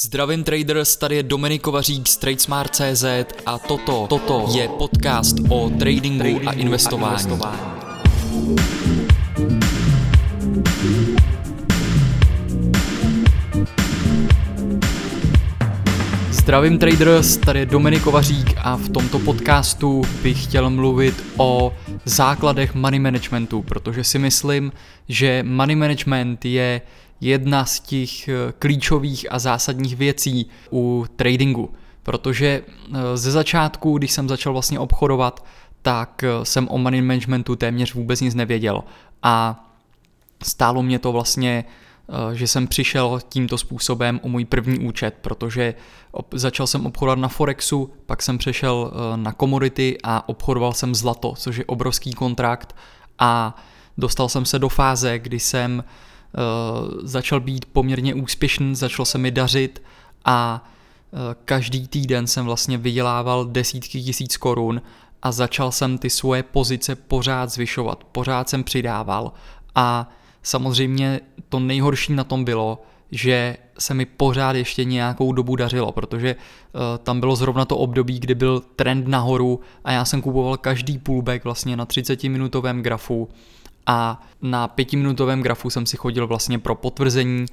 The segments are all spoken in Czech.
Zdravím traders, tady je Dominik Kovařík z TradeSmart.cz a toto, toto je podcast o tradingu, tradingu a investování. A investování. Zdravím traders, tady je Dominik Kovařík a v tomto podcastu bych chtěl mluvit o základech money managementu, protože si myslím, že money management je jedna z těch eh, klíčových a zásadních věcí u tradingu. Protože eh, ze začátku, když jsem začal vlastně obchodovat, tak eh, jsem o money managementu téměř vůbec nic nevěděl. A stálo mě to vlastně, že jsem přišel tímto způsobem o můj první účet, protože začal jsem obchodovat na Forexu, pak jsem přešel na komodity a obchodoval jsem zlato, což je obrovský kontrakt a dostal jsem se do fáze, kdy jsem Eh, začal být poměrně úspěšný, začalo se mi dařit a eh, každý týden jsem vlastně vydělával desítky tisíc korun a začal jsem ty svoje pozice pořád zvyšovat, pořád jsem přidával. A samozřejmě to nejhorší na tom bylo, že se mi pořád ještě nějakou dobu dařilo, protože uh, tam bylo zrovna to období, kdy byl trend nahoru a já jsem kupoval každý pullback vlastně na 30 minutovém grafu a na pětiminutovém grafu jsem si chodil vlastně pro potvrzení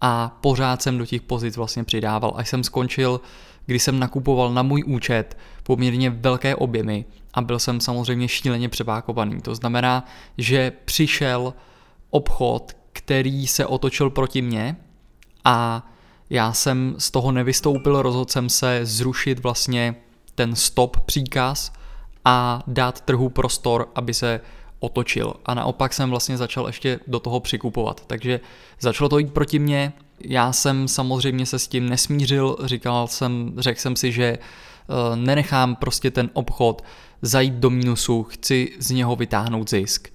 a pořád jsem do těch pozic vlastně přidával, až jsem skončil, kdy jsem nakupoval na můj účet poměrně velké objemy a byl jsem samozřejmě šíleně přepákovaný. To znamená, že přišel obchod, který se otočil proti mně a já jsem z toho nevystoupil, rozhodl jsem se zrušit vlastně ten stop příkaz a dát trhu prostor, aby se otočil a naopak jsem vlastně začal ještě do toho přikupovat. Takže začalo to jít proti mně, já jsem samozřejmě se s tím nesmířil, říkal jsem, řekl jsem si, že eh, nenechám prostě ten obchod zajít do mínusu, chci z něho vytáhnout zisk.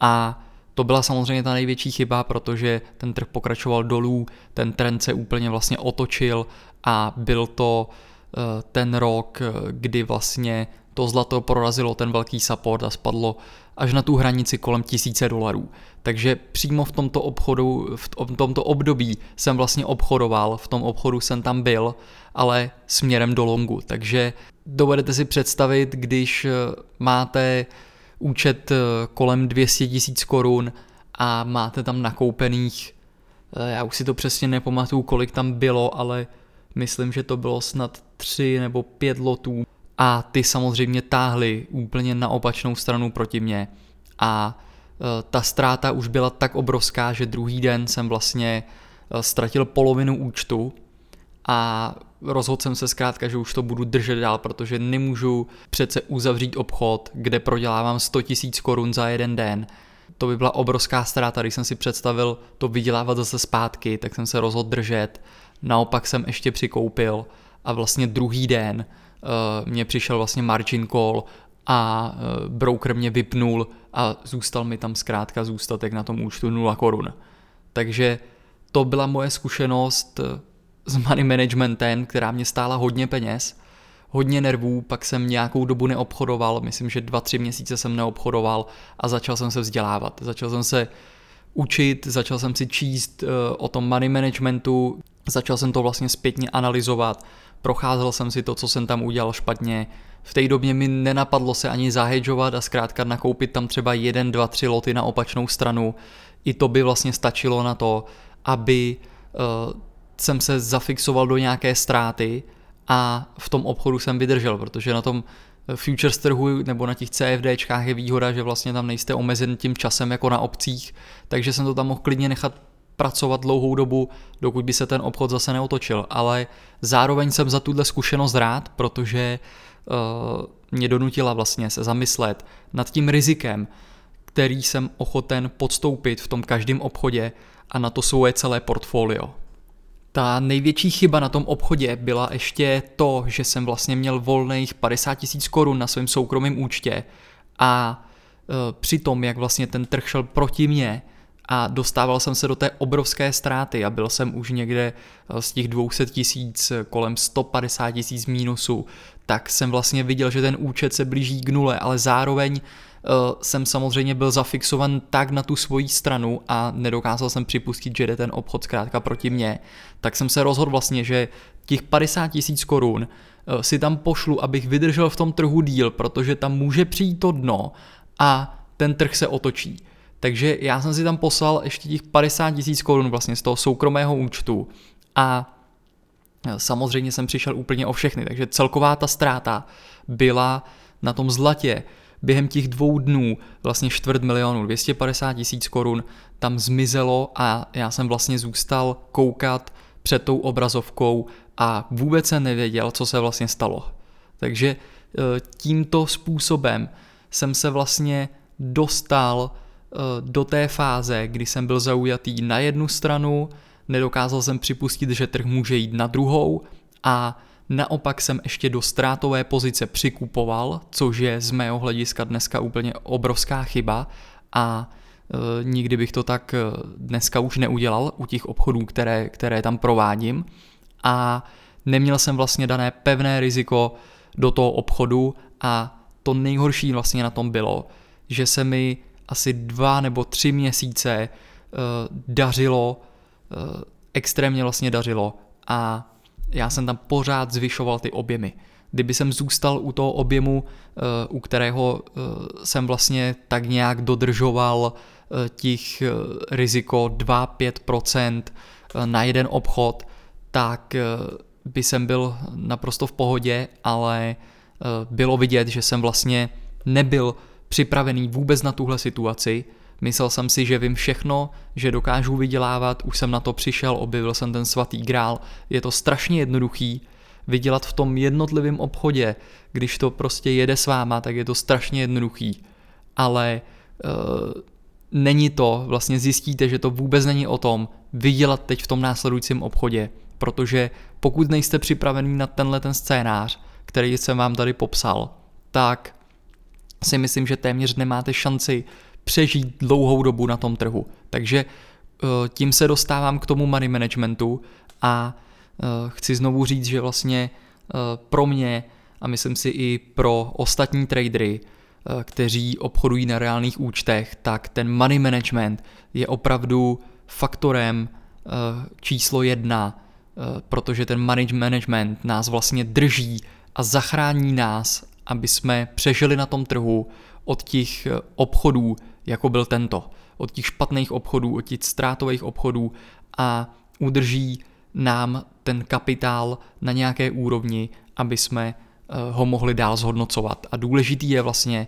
A to byla samozřejmě ta největší chyba, protože ten trh pokračoval dolů, ten trend se úplně vlastně otočil a byl to eh, ten rok, eh, kdy vlastně to zlato prorazilo ten velký support a spadlo až na tu hranici kolem tisíce dolarů. Takže přímo v tomto obchodu, v tomto období jsem vlastně obchodoval, v tom obchodu jsem tam byl, ale směrem do longu. Takže dovedete si představit, když eh, máte účet eh, kolem 200 tisíc korun a máte tam nakoupených, eh, já už si to přesně nepamatuju, kolik tam bylo, ale myslím, že to bylo snad 3 nebo 5 lotů a ty samozřejmě táhly úplně na opačnou stranu proti mně a e, ta ztráta už byla tak obrovská, že druhý den jsem vlastně e, ztratil polovinu účtu a rozhodl jsem se zkrátka, že už to budu držet dál, protože nemůžu přece uzavřít obchod, kde prodělávám 100 000 korun za jeden den. To by byla obrovská ztráta, když jsem si představil to vydělávat zase zpátky, tak jsem se rozhodl držet. Naopak jsem ještě přikoupil a vlastně druhý den mě přišel vlastně margin call a uh, broker mě vypnul a zůstal mi tam zkrátka zůstatek na tom účtu 0 korun. Takže to byla moje zkušenost eh, s money managementem, která mě stála hodně peněz, hodně nervů, pak jsem nějakou dobu neobchodoval, myslím, že dva, tři měsíce jsem neobchodoval a začal jsem se vzdělávat. Začal jsem se učit, začal jsem si číst o tom money managementu, začal jsem to vlastně zpětně analyzovat, procházel jsem si to, co jsem tam udělal špatně. V té době mi nenapadlo se ani zahedžovat a zkrátka nakoupit tam třeba jeden, dva, tři loty na opačnou stranu. I to by vlastně stačilo na to, aby uh, jsem se zafixoval do nějaké ztráty a v tom obchodu jsem vydržel, protože na tom futures trhu nebo na těch CFDčkách je výhoda, že vlastně tam nejste omezen tím časem jako na obcích, takže jsem to tam mohl klidně nechat pracovat dlouhou dobu, dokud by se ten obchod zase neotočil. Ale zároveň jsem za tuhle zkušenost rád, protože uh, mě donutila vlastně se zamyslet nad tím rizikem, který jsem ochoten podstoupit v tom každém obchodě a na to svoje celé portfolio. Ta největší chyba na tom obchodě byla ještě to, že jsem vlastně měl volných 50 tisíc korun na svém soukromém účtě a e, při tom, jak vlastně ten trh šel proti mně, a dostával jsem se do té obrovské ztráty a byl jsem už někde eh, z těch 200 tisíc kolem 150 tisíc mínusů, tak jsem vlastně viděl, že ten účet se blíží k nule, ale zároveň uh, jsem samozřejmě byl zafixovan tak na tu svoji stranu a nedokázal jsem připustit, že jde ten obchod zkrátka proti mně, tak jsem se rozhodl vlastně, že těch 50 tisíc korun si tam pošlu, abych vydržel v tom trhu díl, protože tam může přijít to dno a ten trh se otočí. Takže já jsem si tam poslal ještě těch 50 tisíc korun vlastně z toho soukromého účtu a samozřejmě jsem přišel úplně o všechny, takže celková ta ztráta byla na tom zlatě během těch dvou dnů vlastně čtvrt milionu, 250 tisíc korun tam zmizelo a já jsem vlastně zůstal koukat před tou obrazovkou a vůbec se nevěděl, co se vlastně stalo. Takže e, tímto způsobem jsem se vlastně dostal do té fáze, kdy jsem byl zaujatý na jednu stranu, nedokázal jsem připustit, že trh může jít na druhou a naopak jsem ještě do ztrátové pozice přikupoval, což je z mého hlediska dneska úplně obrovská chyba a e, nikdy bych to tak e, dneska už neudělal u těch obchodů, které, které tam provádím. A neměl jsem vlastně dané pevné riziko do toho obchodu a to nejhorší vlastně na tom bylo, že se mi asi dva nebo tři měsíce e, dařilo Eh, extrémně vlastně dařilo a já jsem tam pořád zvyšoval ty objemy. Kdyby jsem zůstal u toho objemu, eh, u kterého eh, jsem vlastně tak nějak dodržoval těch riziko 2-5% na jeden obchod, tak by jsem byl naprosto v pohodě, ale bylo vidět, že jsem vlastně nebyl připravený vůbec na tuhle situaci, Myslel jsem si, že vím všechno, že dokážu vydělávat, už jsem na to přišel, objevil jsem ten svatý grál. Je to strašně jednoduchý, vydělat v tom jednotlivém obchodě, když to prostě jede s váma, tak je to strašně jednoduchý. Ale uh, není to, vlastně zjistíte, že to vůbec není o tom vydělat teď v tom následujícím obchodě, protože pokud nejste připravený na tenhle ten scénář, který jsem vám tady popsal, tak si myslím, že téměř nemáte šanci přežít dlouhou dobu na tom trhu. Takže eh, tím se dostávám k tomu money managementu a eh, chci znovu říct, že vlastně eh, pro mě a myslím si i pro ostatní tradery, kteří obchodují na reálných účtech, tak ten money management je opravdu faktorem číslo jedna, protože ten money management nás vlastně drží a zachrání nás, aby jsme přežili na tom trhu od těch obchodů, jako byl tento. Od těch špatných obchodů, od těch ztrátových obchodů a udrží nám ten kapitál na nějaké úrovni, aby jsme eh, ho mohli dál zhodnocovat. A důležitý je vlastně,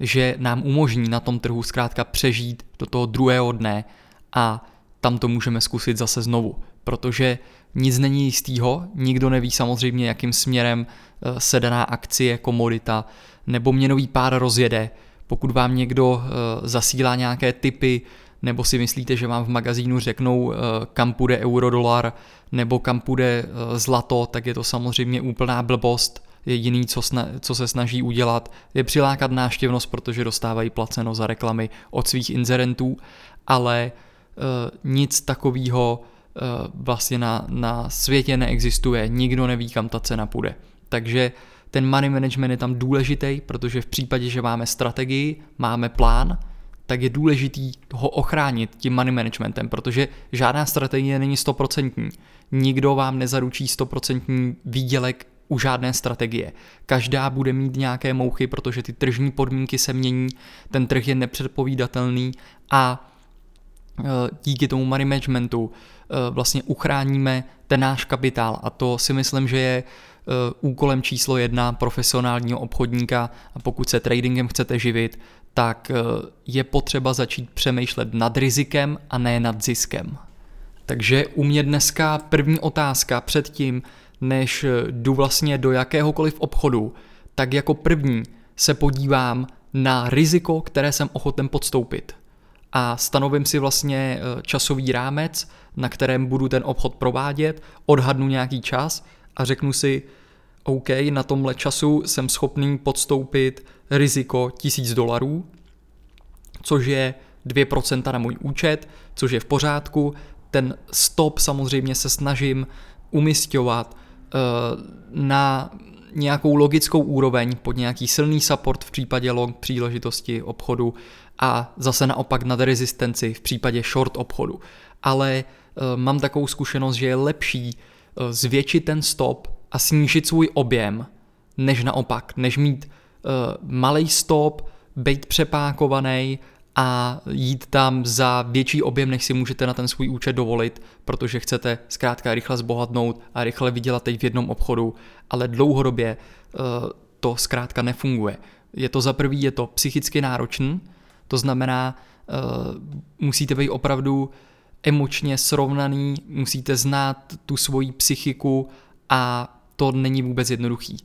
že nám umožní na tom trhu zkrátka přežít do toho druhého dne a tam to můžeme zkusit zase znovu, protože nic není jistýho, nikdo neví samozřejmě, jakým směrem eh, se daná akcie, komodita nebo měnový pár rozjede, pokud vám někdo eh, zasílá nějaké typy, nebo si myslíte, že vám v magazínu řeknou, eh, kam půjde eurodolar, nebo kam půjde zlato, tak je to samozřejmě úplná blbost. Jediný, co, sna- co se snaží udělat, je přilákat náštěvnost, protože dostávají placeno za reklamy od svých inzerentů, ale nic takového vlastně na, na světě neexistuje, nikdo neví, kam ta cena půjde. Takže ten money management je tam důležitý, protože v případě, že máme strategii, máme plán, tak je důležitý ho ochránit tím money managementem, protože žádná strategie není stoprocentní. Nikdo vám nezaručí stoprocentní výdělek u žádné strategie. Každá bude mít nějaké mouchy, protože ty tržní podmínky se mění, ten trh je nepředpovídatelný a díky tomu money managementu e, vlastně uchráníme ten náš kapitál a to si myslím, že je Eh, úkolem číslo jedna profesionálního obchodníka a pokud se tradingem chcete živit, tak eh, je potřeba začít přemýšlet nad rizikem a ne nad ziskem. Takže u mě dneska první otázka před tím, než eh, jdu vlastně do jakéhokoliv obchodu, tak jako první se podívám na riziko, které jsem ochoten podstoupit. A stanovím si vlastně časový rámec, na kterém budu ten obchod provádět, odhadnu nějaký čas a řeknu si, OK, na tomhle času jsem schopný podstoupit riziko 1000 dolarů, což je 2% na můj účet, což je v pořádku. Ten stop samozřejmě se snažím umistovat uh, na nějakou logickou úroveň pod nějaký silný support v případě long příležitosti obchodu a zase naopak nad rezistenci v případě short obchodu. Ale uh, mám takovou zkušenost, že je lepší uh, zvětšit ten stop a snížit svůj objem, než naopak, než mít uh, malý stop, být přepákovaný a jít tam za větší objem, než si můžete na ten svůj účet dovolit, protože chcete zkrátka rychle zbohatnout a rychle vydělat teď v jednom obchodu, ale dlouhodobě uh, to zkrátka nefunguje. Je to za prvý, je to psychicky náročný, to znamená, uh, musíte být opravdu emočně srovnaný, musíte znát tu svoji psychiku a to není vůbec jednoduchý.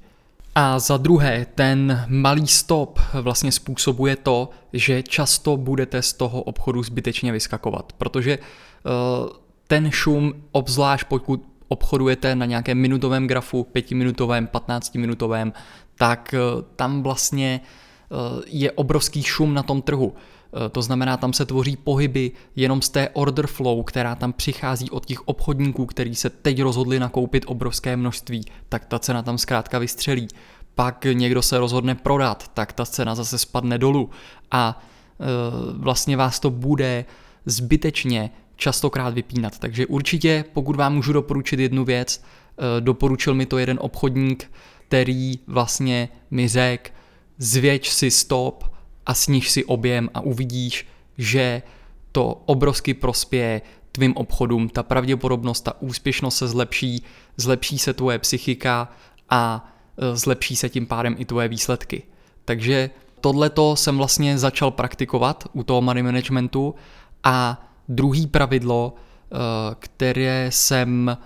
A za druhé, ten malý stop vlastně způsobuje to, že často budete z toho obchodu zbytečně vyskakovat, protože uh, ten šum, obzvlášť pokud obchodujete na nějakém minutovém grafu, pětiminutovém, patnáctiminutovém, tak uh, tam vlastně uh, je obrovský šum na tom trhu. Eh, to znamená, tam se tvoří pohyby jenom z té order flow, která tam přichází od těch obchodníků, kteří se teď rozhodli nakoupit obrovské množství, tak ta cena tam zkrátka vystřelí. Pak někdo se rozhodne prodat, tak ta cena zase spadne dolů a e, vlastně vás to bude zbytečně častokrát vypínat. Takže určitě, pokud vám můžu doporučit jednu věc, e, doporučil mi to jeden obchodník, který vlastně mi řekl, zvěť si stop, a sníž si objem a uvidíš, že to obrovsky prospěje tvým obchodům, ta pravděpodobnost, ta úspěšnost se zlepší, zlepší se tvoje psychika a e, zlepší se tím pádem i tvoje výsledky. Takže tohleto jsem vlastně začal praktikovat u toho money managementu a druhý pravidlo, e, které jsem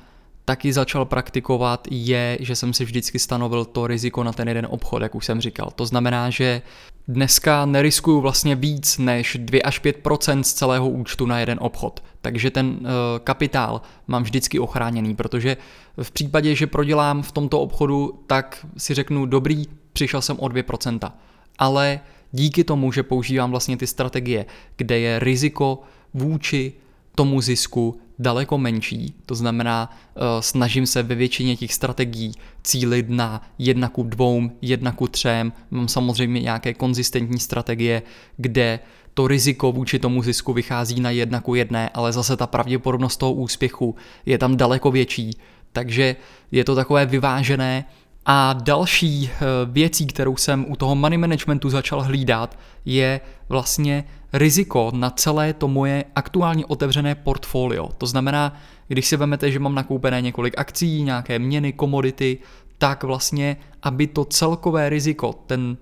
taky začal praktikovat, je, že jsem si vždycky stanovil to riziko na ten jeden obchod, jak už jsem říkal. To znamená, že dneska neriskuju vlastně víc než 2 až 5 z celého účtu na jeden obchod. Takže ten uh, kapitál mám vždycky ochráněný, protože v případě, že prodělám v tomto obchodu, tak si řeknu, dobrý, přišel jsem o 2% Ale díky tomu, že používám vlastně ty strategie, kde je riziko vůči tomu zisku daleko menší, to znamená, uh, snažím se ve většině těch strategií cílit na jedna ku dvou, jedna ku třem, mám samozřejmě nějaké konzistentní strategie, kde to riziko vůči tomu zisku vychází na jedna ku jedné, ale zase ta pravděpodobnost toho úspěchu je tam daleko větší, takže je to takové vyvážené a další eh, věcí, kterou jsem u toho money managementu začal hlídat, je vlastně riziko na celé to moje aktuálně otevřené portfolio. To znamená, když si vezmete, že mám nakoupené několik akcí, nějaké měny, komodity, tak vlastně, aby to celkové riziko, ten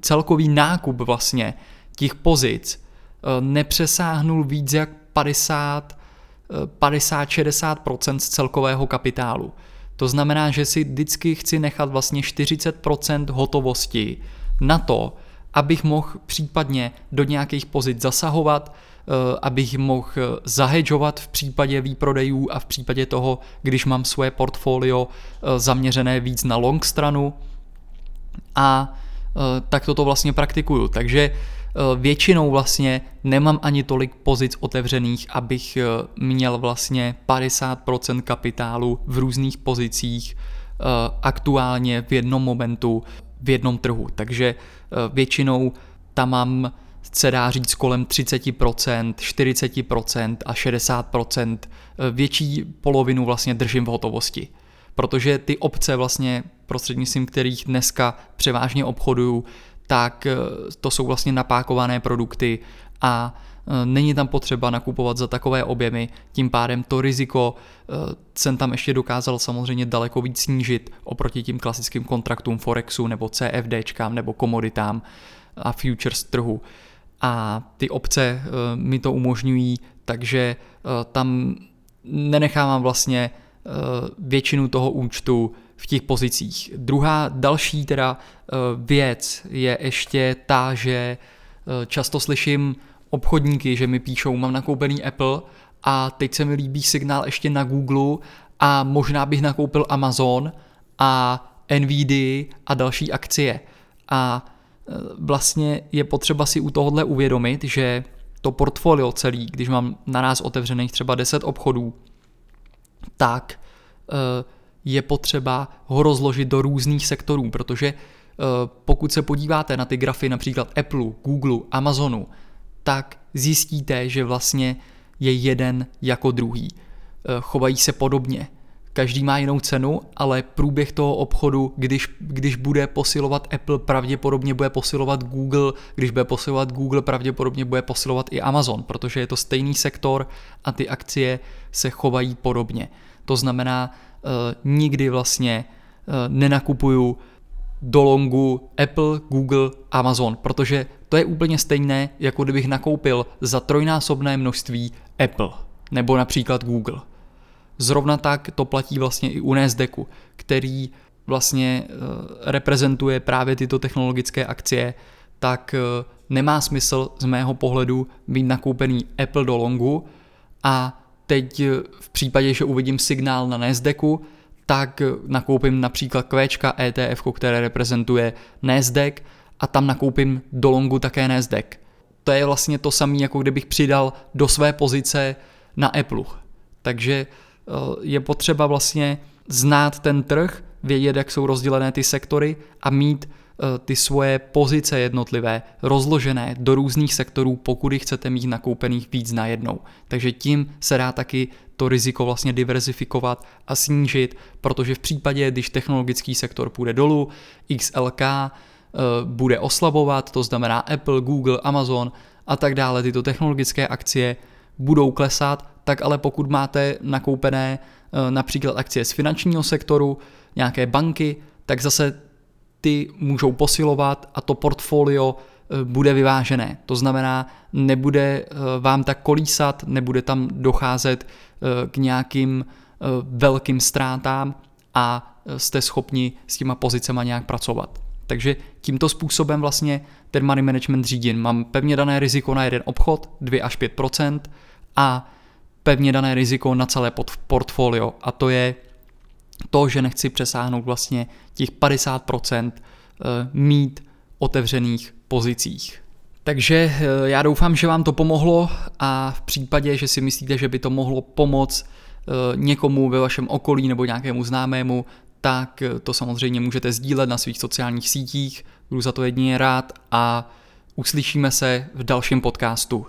celkový nákup vlastně těch pozic eh, nepřesáhnul víc jak 50 50-60% z celkového kapitálu. To znamená, že si vždycky chci nechat vlastně 40% hotovosti na to, abych mohl případně do nějakých pozic zasahovat, eh, abych mohl zahedžovat v případě výprodejů a v případě toho, když mám svoje portfolio eh, zaměřené víc na long stranu a eh, tak toto vlastně praktikuju. Takže většinou vlastně nemám ani tolik pozic otevřených, abych měl vlastně 50% kapitálu v různých pozicích aktuálně v jednom momentu v jednom trhu. Takže eh, většinou tam mám se dá říct kolem 30%, 40% a 60%. Eh, větší polovinu vlastně držím v hotovosti. Protože ty obce vlastně prostřednictvím kterých dneska převážně obchoduju, tak eh, to jsou vlastně napákované produkty a Eh, není tam potřeba nakupovat za takové objemy, tím pádem to riziko eh, jsem tam ještě dokázal samozřejmě daleko víc snížit oproti tím klasickým kontraktům Forexu nebo CFDčkám nebo komoditám a futures trhu. A ty obce mi to umožňují, takže tam nenechávám vlastně většinu toho účtu v těch pozicích. Druhá další teda věc je ještě ta, že často slyším obchodníky, že mi píšou, mám nakoupený Apple a teď se mi líbí signál ještě na Google a možná bych nakoupil Amazon a NVD a další akcie. A e, vlastně je potřeba si u tohohle uvědomit, že to portfolio celý, když mám naraz otevřených třeba 10 obchodů, tak eh, je potřeba ho rozložit do různých sektorů, protože eh, pokud se podíváte na ty grafy například Apple, Google, Amazonu, tak zjistíte, že vlastně je jeden jako druhý. Eh, chovají se podobně. Každý má jinou cenu, ale průběh toho obchodu, když, když bude posilovat Apple, pravděpodobně bude posilovat Google, když bude posilovat Google, pravděpodobně bude posilovat i Amazon, protože je to stejný sektor a ty akcie se chovají podobně. To znamená, uh, nikdy vlastně uh, nenakupuju do longu Apple, Google, Amazon, protože to je úplně stejné, jako kdybych nakoupil za trojnásobné množství Apple nebo například Google. Zrovna tak to platí vlastně i u Nasdaqu, který vlastně uh, reprezentuje právě tyto technologické akcie, tak nemá smysl z mého pohledu mít nakoupený Apple do longu a teď v případě, že uvidím signál na Nasdaqu, tak nakoupím například Qčka ETF, které reprezentuje Nasdaq a tam nakoupím do longu také Nasdaq. To je vlastně to samé, jako kdybych přidal do své pozice na Apple. Takže eh, je potřeba vlastně znát ten trh, vědět, jak jsou rozdělené ty sektory a mít Eh, ty svoje pozice jednotlivé rozložené do různých sektorů, pokud chcete mít nakoupených víc najednou. Takže tím se dá taky to riziko vlastně diverzifikovat a snížit, protože v případě, když technologický sektor půjde dolů, XLK eh, bude oslabovat, to znamená Apple, Google, Amazon a tak dále, tyto technologické akcie budou klesat, tak ale pokud máte nakoupené eh, například akcie z finančního sektoru, nějaké banky, tak zase ty můžou posilovat a to portfolio eh, bude vyvážené. To znamená, nebude eh, vám tak kolísat, nebude tam docházet eh, k nějakým velkým ztrátám a jste schopni s těma pozicema nějak pracovat. Takže tímto způsobem vlastně ten money management řídím. Mám pevně dané riziko na jeden obchod, 2 až 5% a pevně dané riziko na celé portfolio a to je to, že nechci přesáhnout vlastně těch 50% eh, mít otevřených pozicích. Takže eh, já doufám, že vám to pomohlo a v případě, že si myslíte, že by to mohlo pomoct eh, někomu ve vašem okolí nebo nějakému známému, tak to samozřejmě můžete sdílet na svých sociálních sítích, budu za to jedině rád a uslyšíme se v dalším podcastu.